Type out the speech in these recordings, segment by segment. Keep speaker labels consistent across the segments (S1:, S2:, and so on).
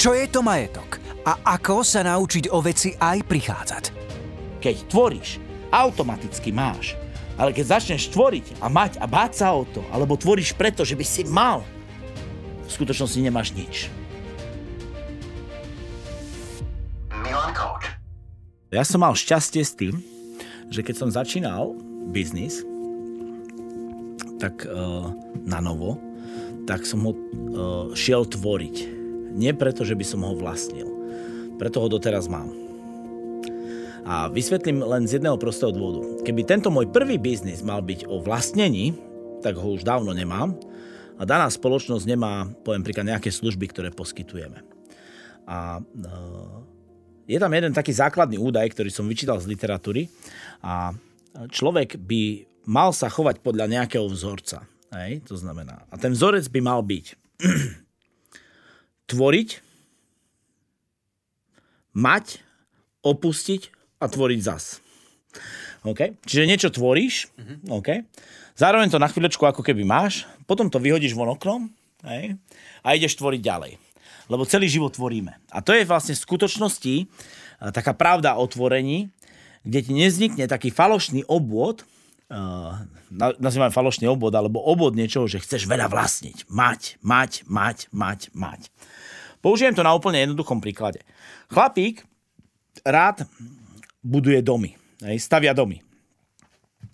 S1: Čo je to majetok? A ako sa naučiť o veci aj prichádzať?
S2: Keď tvoríš, automaticky máš. Ale keď začneš tvoriť a mať a báť sa o to, alebo tvoríš preto, že by si mal, v skutočnosti nemáš nič.
S3: Milan Coach.
S2: Ja som mal šťastie s tým, že keď som začínal biznis, tak uh, na novo, tak som ho uh, šiel tvoriť. Nie preto, že by som ho vlastnil. Preto ho doteraz mám. A vysvetlím len z jedného prostého dôvodu. Keby tento môj prvý biznis mal byť o vlastnení, tak ho už dávno nemám. A daná spoločnosť nemá, poviem príklad, nejaké služby, ktoré poskytujeme. A uh, je tam jeden taký základný údaj, ktorý som vyčítal z literatúry a človek by mal sa chovať podľa nejakého vzorca. Hej? To znamená, a ten vzorec by mal byť tvoriť, mať, opustiť a tvoriť zas. Okay? Čiže niečo tvoríš, mm-hmm. okay? zároveň to na chvíľočku ako keby máš, potom to vyhodíš von oknom hej? a ideš tvoriť ďalej. Lebo celý život tvoríme. A to je vlastne v skutočnosti taká pravda o tvorení, kde ti neznikne taký falošný obvod, nazývam falošný obvod, alebo obvod niečoho, že chceš veľa vlastniť. Mať, mať, mať, mať, mať. Použijem to na úplne jednoduchom príklade. Chlapík rád buduje domy, hej, stavia domy.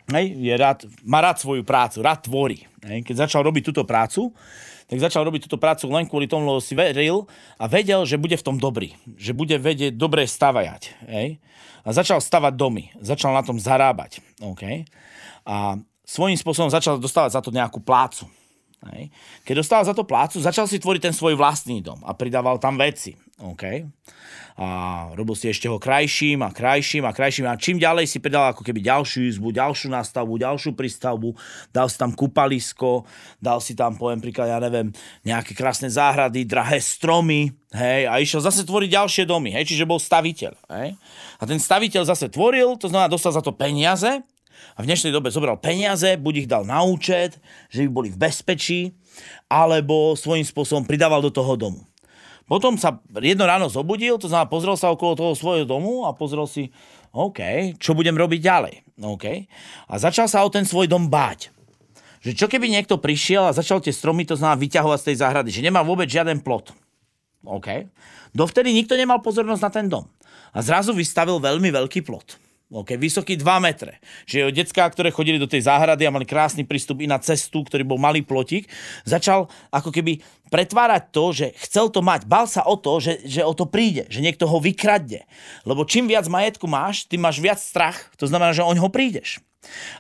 S2: Hej, je rád, má rád svoju prácu, rád tvorí. Hej. Keď začal robiť túto prácu, tak začal robiť túto prácu len kvôli tomu, lebo si veril a vedel, že bude v tom dobrý. Že bude vedieť dobre stavajať. Hej. A začal stavať domy. Začal na tom zarábať. Okay. A svojím spôsobom začal dostávať za to nejakú plácu. Hej. Keď dostal za to plácu, začal si tvoriť ten svoj vlastný dom a pridával tam veci. Okay. A robil si ešte ho krajším a krajším a krajším a čím ďalej si pridal ako keby ďalšiu izbu, ďalšiu nástavbu, ďalšiu pristavbu, dal si tam kúpalisko, dal si tam, poviem príklad, ja neviem, nejaké krásne záhrady, drahé stromy, hej, a išiel zase tvoriť ďalšie domy, hej, čiže bol staviteľ, hej. A ten staviteľ zase tvoril, to znamená, dostal za to peniaze, a v dnešnej dobe zobral peniaze, buď ich dal na účet, že by boli v bezpečí, alebo svojím spôsobom pridával do toho domu. Potom sa jedno ráno zobudil, to znamená, pozrel sa okolo toho svojho domu a pozrel si, OK, čo budem robiť ďalej. OK. A začal sa o ten svoj dom báť. Že čo keby niekto prišiel a začal tie stromy, to znamená vyťahovať z tej záhrady, že nemá vôbec žiaden plot. OK. Dovtedy nikto nemal pozornosť na ten dom. A zrazu vystavil veľmi veľký plot. OK, vysoký 2 metre. Čiže detská, ktoré chodili do tej záhrady a mali krásny prístup i na cestu, ktorý bol malý plotík, začal ako keby pretvárať to, že chcel to mať. Bal sa o to, že, že o to príde, že niekto ho vykradne. Lebo čím viac majetku máš, tým máš viac strach. To znamená, že o ňoho prídeš.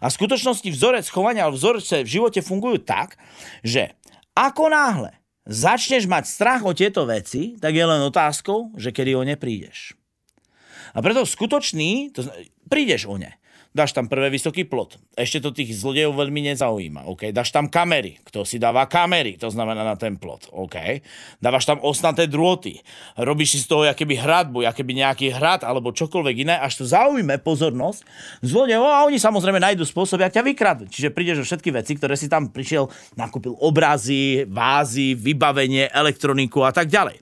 S2: A v skutočnosti vzorec chovania alebo vzorce v živote fungujú tak, že ako náhle začneš mať strach o tieto veci, tak je len otázkou, že kedy o ne. A preto skutočný, to, prídeš o ne. Dáš tam prvé vysoký plot. Ešte to tých zlodejov veľmi nezaujíma. Okay? Dáš tam kamery. Kto si dáva kamery, to znamená na ten plot. Okay? Dávaš tam osnaté drôty. Robíš si z toho keby hradbu, keby nejaký hrad alebo čokoľvek iné, až to zaujíme pozornosť zlodejov a oni samozrejme nájdú spôsob, jak ťa vykradnúť. Čiže prídeš o všetky veci, ktoré si tam prišiel, nakúpil obrazy, vázy, vybavenie, elektroniku a tak ďalej.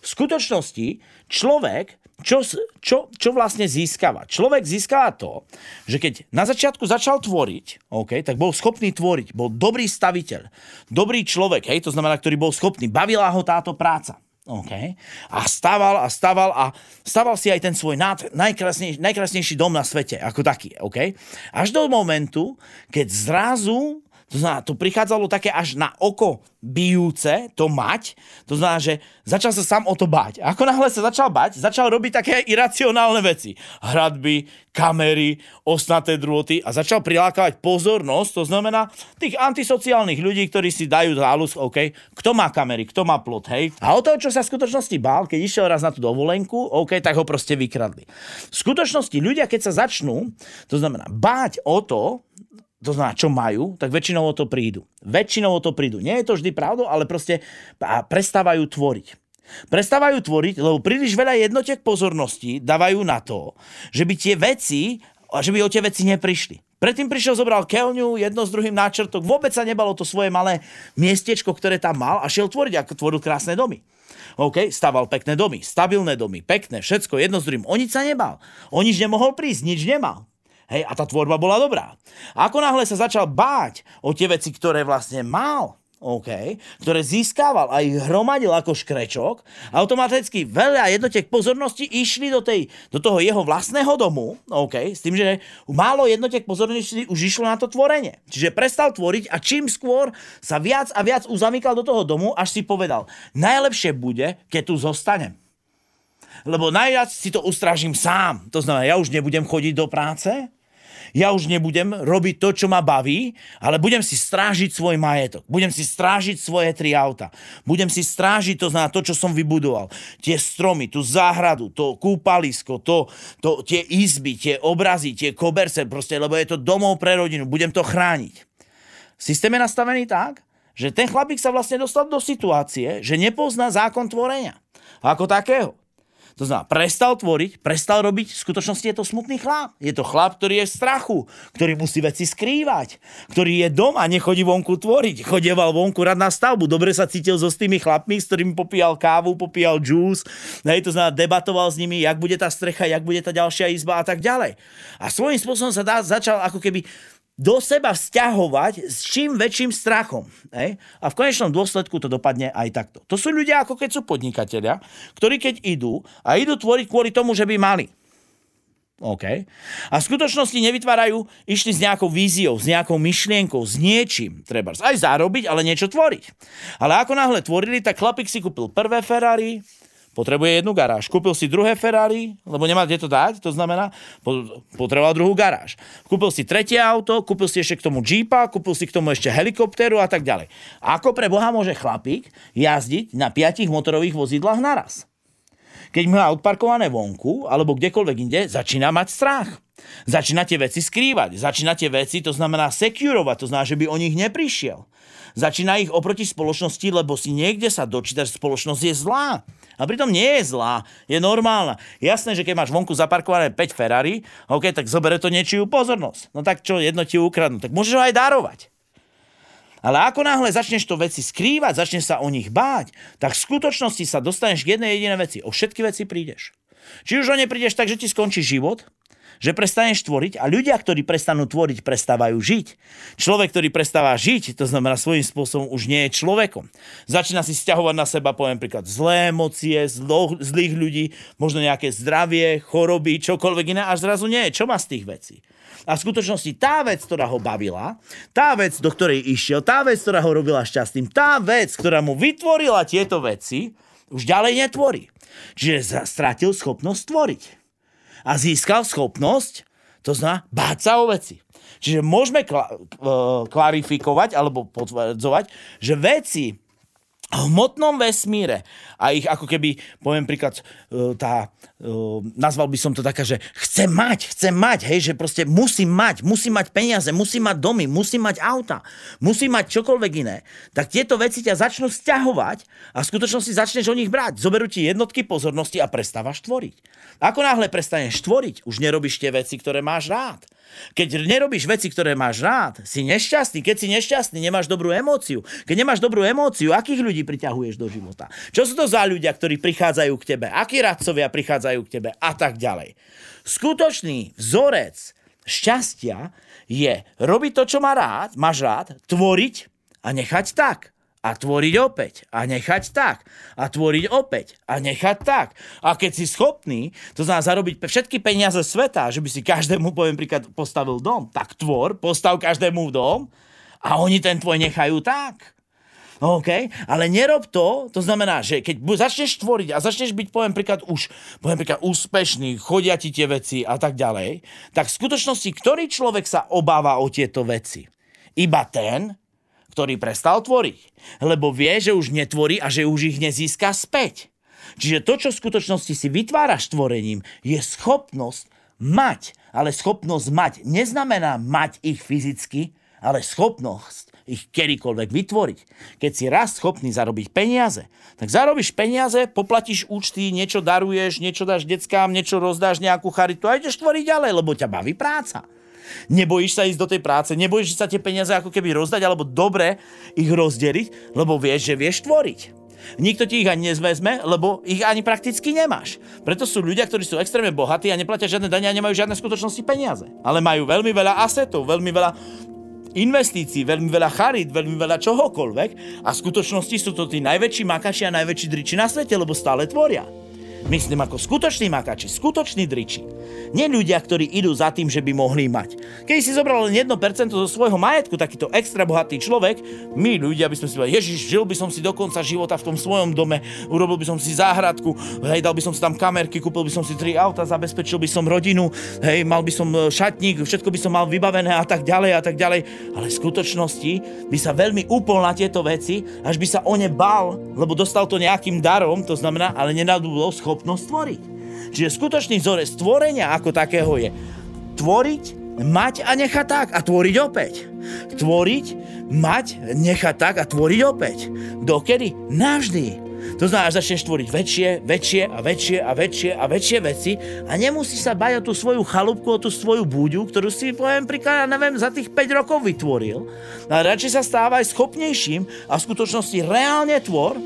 S2: V skutočnosti človek čo, čo, čo vlastne získava? Človek získava to, že keď na začiatku začal tvoriť, okay, tak bol schopný tvoriť, bol dobrý staviteľ, dobrý človek, hej, to znamená, ktorý bol schopný, bavila ho táto práca. Okay. A stával a stával a stával si aj ten svoj nad, najkrásnejší, najkrásnejší dom na svete, ako taký. Okay. Až do momentu, keď zrazu to znamená, to prichádzalo také až na oko bijúce, to mať. To znamená, že začal sa sám o to bať. A ako náhle sa začal bať, začal robiť také iracionálne veci. Hradby, kamery, osnaté drôty a začal prilákavať pozornosť, to znamená tých antisociálnych ľudí, ktorí si dajú záľus, OK, kto má kamery, kto má plot, hej. A o toho, čo sa v skutočnosti bál, keď išiel raz na tú dovolenku, OK, tak ho proste vykradli. V skutočnosti ľudia, keď sa začnú, to znamená báť o to, to znamená, čo majú, tak väčšinou o to prídu. Väčšinou o to prídu. Nie je to vždy pravdou, ale proste prestávajú tvoriť. Prestávajú tvoriť, lebo príliš veľa jednotiek pozornosti dávajú na to, že by tie veci, že by o tie veci neprišli. Predtým prišiel, zobral keľňu, jedno s druhým náčrtok, vôbec sa nebalo to svoje malé miestečko, ktoré tam mal a šiel tvoriť, ako tvoril krásne domy. OK, staval pekné domy, stabilné domy, pekné, všetko, jedno s druhým. O nič sa nebal. O nič nemohol prísť, nič nemal. Hej, a tá tvorba bola dobrá. A ako náhle sa začal báť o tie veci, ktoré vlastne mal, OK, ktoré získával a ich hromadil ako škrečok, automaticky veľa jednotiek pozornosti išli do, tej, do toho jeho vlastného domu, OK, s tým, že málo jednotiek pozornosti už išlo na to tvorenie. Čiže prestal tvoriť a čím skôr sa viac a viac uzamykal do toho domu, až si povedal, najlepšie bude, keď tu zostanem. Lebo najviac si to ustrážim sám. To znamená, ja už nebudem chodiť do práce, ja už nebudem robiť to, čo ma baví, ale budem si strážiť svoj majetok. Budem si strážiť svoje tri auta. Budem si strážiť to znamená to, čo som vybudoval. Tie stromy, tú záhradu, to kúpalisko, to, to, tie izby, tie obrazy, tie koberce, proste, lebo je to domov pre rodinu. Budem to chrániť. Systém je nastavený tak, že ten chlapík sa vlastne dostal do situácie, že nepozná zákon tvorenia. Ako takého. To znamená, prestal tvoriť, prestal robiť, v skutočnosti je to smutný chlap. Je to chlap, ktorý je v strachu, ktorý musí veci skrývať, ktorý je doma, nechodí vonku tvoriť, chodieval vonku rád na stavbu, dobre sa cítil so s tými chlapmi, s ktorými popíjal kávu, popíjal džús, hej, to znamená, debatoval s nimi, jak bude tá strecha, jak bude tá ďalšia izba a tak ďalej. A svojím spôsobom sa dá, začal ako keby do seba vzťahovať s čím väčším strachom. Hej? A v konečnom dôsledku to dopadne aj takto. To sú ľudia, ako keď sú podnikatelia, ktorí keď idú a idú tvoriť kvôli tomu, že by mali. OK. A v skutočnosti nevytvárajú, išli s nejakou víziou, s nejakou myšlienkou, s niečím. Treba aj zarobiť, ale niečo tvoriť. Ale ako náhle tvorili, tak chlapík si kúpil prvé Ferrari, potrebuje jednu garáž. Kúpil si druhé Ferrari, lebo nemá kde to dať, to znamená, potreboval druhú garáž. Kúpil si tretie auto, kúpil si ešte k tomu Jeepa, kúpil si k tomu ešte helikoptéru a tak ďalej. Ako pre Boha môže chlapík jazdiť na piatich motorových vozidlách naraz? Keď má odparkované vonku alebo kdekoľvek inde, začína mať strach. Začína tie veci skrývať. Začína tie veci, to znamená sekurovať, to znamená, že by o nich neprišiel. Začína ich oproti spoločnosti, lebo si niekde sa dočíta, že spoločnosť je zlá. A pritom nie je zlá, je normálna. Jasné, že keď máš vonku zaparkované 5 Ferrari, OK, tak zobere to niečiu pozornosť. No tak čo, jedno ti ukradnú, tak môžeš ho aj darovať. Ale ako náhle začneš to veci skrývať, začneš sa o nich báť, tak v skutočnosti sa dostaneš k jednej jedinej veci. O všetky veci prídeš. Či už o ne prídeš tak, že ti skončí život, že prestaneš tvoriť a ľudia, ktorí prestanú tvoriť, prestávajú žiť. Človek, ktorý prestáva žiť, to znamená svojím spôsobom už nie je človekom. Začína si stiahovať na seba, poviem príklad, zlé emócie, zlo, zlých ľudí, možno nejaké zdravie, choroby, čokoľvek iné, až zrazu nie je. Čo má z tých vecí? A v skutočnosti tá vec, ktorá ho bavila, tá vec, do ktorej išiel, tá vec, ktorá ho robila šťastným, tá vec, ktorá mu vytvorila tieto veci, už ďalej netvorí. Čiže stratil schopnosť tvoriť a získal schopnosť, to znamená báť sa o veci. Čiže môžeme kla- klarifikovať alebo potvrdzovať, že veci hmotnom vesmíre a ich ako keby, poviem príklad, e, tá, e, nazval by som to taká, že chce mať, chce mať, hej, že proste musí mať, musí mať peniaze, musí mať domy, musí mať auta, musí mať čokoľvek iné, tak tieto veci ťa začnú stiahovať a v skutočnosti začneš o nich brať. Zoberú ti jednotky pozornosti a prestávaš tvoriť. Ako náhle prestaneš tvoriť, už nerobíš tie veci, ktoré máš rád. Keď nerobíš veci, ktoré máš rád, si nešťastný. Keď si nešťastný, nemáš dobrú emóciu. Keď nemáš dobrú emóciu, akých ľudí priťahuješ do života? Čo sú to za ľudia, ktorí prichádzajú k tebe? Akí radcovia prichádzajú k tebe? A tak ďalej. Skutočný vzorec šťastia je robiť to, čo má rád, máš rád, tvoriť a nechať tak a tvoriť opäť a nechať tak a tvoriť opäť a nechať tak. A keď si schopný, to znamená zarobiť všetky peniaze sveta, že by si každému, poviem príklad, postavil dom, tak tvor, postav každému dom a oni ten tvoj nechajú tak. OK? Ale nerob to, to znamená, že keď začneš tvoriť a začneš byť, poviem príklad, už, poviem príklad, úspešný, chodia ti tie veci a tak ďalej, tak v skutočnosti, ktorý človek sa obáva o tieto veci? Iba ten, ktorý prestal tvoriť. Lebo vie, že už netvorí a že už ich nezíska späť. Čiže to, čo v skutočnosti si vytváraš tvorením, je schopnosť mať. Ale schopnosť mať neznamená mať ich fyzicky, ale schopnosť ich kedykoľvek vytvoriť. Keď si raz schopný zarobiť peniaze, tak zarobíš peniaze, poplatíš účty, niečo daruješ, niečo dáš deckám, niečo rozdáš, nejakú charitu a ideš tvoriť ďalej, lebo ťa baví práca. Nebojíš sa ísť do tej práce, nebojíš sa tie peniaze ako keby rozdať, alebo dobre ich rozdeliť, lebo vieš, že vieš tvoriť. Nikto ti ich ani nezvezme, lebo ich ani prakticky nemáš. Preto sú ľudia, ktorí sú extrémne bohatí a neplatia žiadne dania a nemajú žiadne skutočnosti peniaze. Ale majú veľmi veľa asetov, veľmi veľa investícií, veľmi veľa charít, veľmi veľa čohokoľvek a v skutočnosti sú to tí najväčší makači a najväčší driči na svete, lebo stále tvoria. Myslím ako skutoční makači, skutoční driči. Nie ľudia, ktorí idú za tým, že by mohli mať. Keď si zobral len 1% zo svojho majetku, takýto extra bohatý človek, my ľudia by sme si povedali, Ježiš, žil by som si do konca života v tom svojom dome, urobil by som si záhradku, hej, dal by som si tam kamerky, kúpil by som si tri auta, zabezpečil by som rodinu, hej, mal by som e, šatník, všetko by som mal vybavené a tak ďalej a tak ďalej. Ale v skutočnosti by sa veľmi upol na tieto veci, až by sa o ne bál, lebo dostal to nejakým darom, to znamená, ale nenadúbol tvoriť. Čiže skutočný vzorec stvorenia ako takého je tvoriť, mať a nechať tak a tvoriť opäť. Tvoriť, mať, nechať tak a tvoriť opäť. Dokedy? Navždy. To znamená, že začneš tvoriť väčšie, väčšie a väčšie a väčšie a väčšie veci a nemusíš sa bať o tú svoju chalúbku, o tú svoju búďu, ktorú si, poviem príklad, ja neviem, za tých 5 rokov vytvoril. Ale radšej sa stávaj schopnejším a v skutočnosti reálne tvor,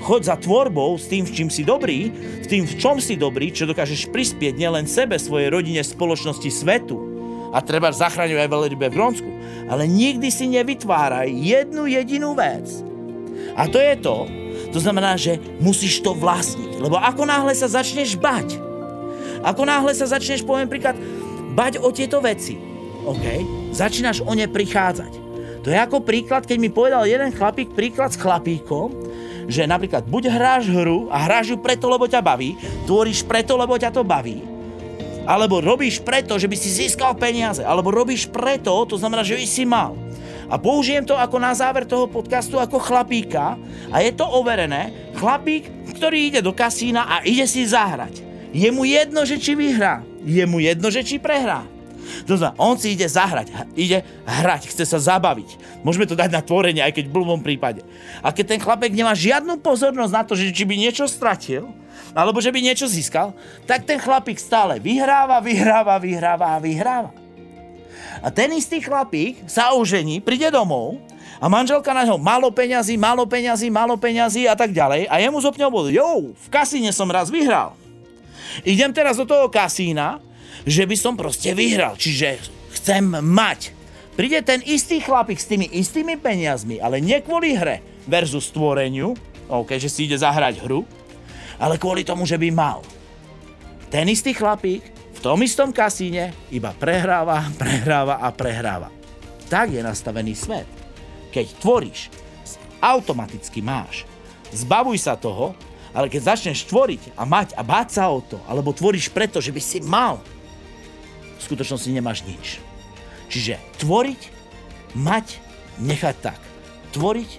S2: choď za tvorbou s tým, v čím si dobrý, v tým, v čom si dobrý, čo dokážeš prispieť nielen sebe, svojej rodine, spoločnosti, svetu a treba zachraňovať aj veľrybe v Grónsku, ale nikdy si nevytváraj jednu jedinú vec. A to je to, to znamená, že musíš to vlastniť. Lebo ako náhle sa začneš bať, ako náhle sa začneš, poviem príklad, bať o tieto veci, OK, začínaš o ne prichádzať. To je ako príklad, keď mi povedal jeden chlapík príklad s chlapíkom, že napríklad buď hráš hru a hráš ju preto, lebo ťa baví, tvoríš preto, lebo ťa to baví, alebo robíš preto, že by si získal peniaze, alebo robíš preto, to znamená, že by si mal. A použijem to ako na záver toho podcastu ako chlapíka a je to overené. Chlapík, ktorý ide do kasína a ide si zahrať. Je mu jedno, že či vyhrá. Je mu jedno, že či prehrá. To znamená, on si ide zahrať, ide hrať, chce sa zabaviť. Môžeme to dať na tvorenie, aj keď v blbom prípade. A keď ten chlapek nemá žiadnu pozornosť na to, že či by niečo stratil, alebo že by niečo získal, tak ten chlapík stále vyhráva, vyhráva, vyhráva a vyhráva. A ten istý chlapík sa ožení, príde domov a manželka na ňo málo peňazí, málo peňazí, málo peňazí a tak ďalej. A jemu zopňou bol, jo, v kasíne som raz vyhral. Idem teraz do toho kasína, že by som proste vyhral. Čiže chcem mať. Príde ten istý chlapík s tými istými peniazmi, ale nie kvôli hre versus stvoreniu, OK, že si ide zahrať hru, ale kvôli tomu, že by mal. Ten istý chlapík v tom istom kasíne iba prehráva, prehráva a prehráva. Tak je nastavený svet. Keď tvoríš, automaticky máš. Zbavuj sa toho, ale keď začneš tvoriť a mať a báť sa o to, alebo tvoríš preto, že by si mal, v skutočnosti nemáš nič. Čiže tvoriť, mať, nechať tak. Tvoriť,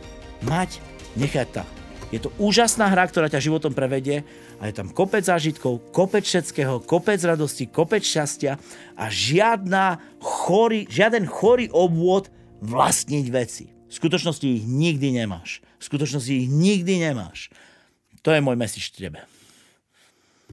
S2: mať, nechať tak. Je to úžasná hra, ktorá ťa životom prevedie a je tam kopec zážitkov, kopec všetkého, kopec radosti, kopec šťastia a žiadna chorý, žiaden chorý obvod vlastniť veci. V skutočnosti ich nikdy nemáš. V skutočnosti ich nikdy nemáš. To je môj message tebe.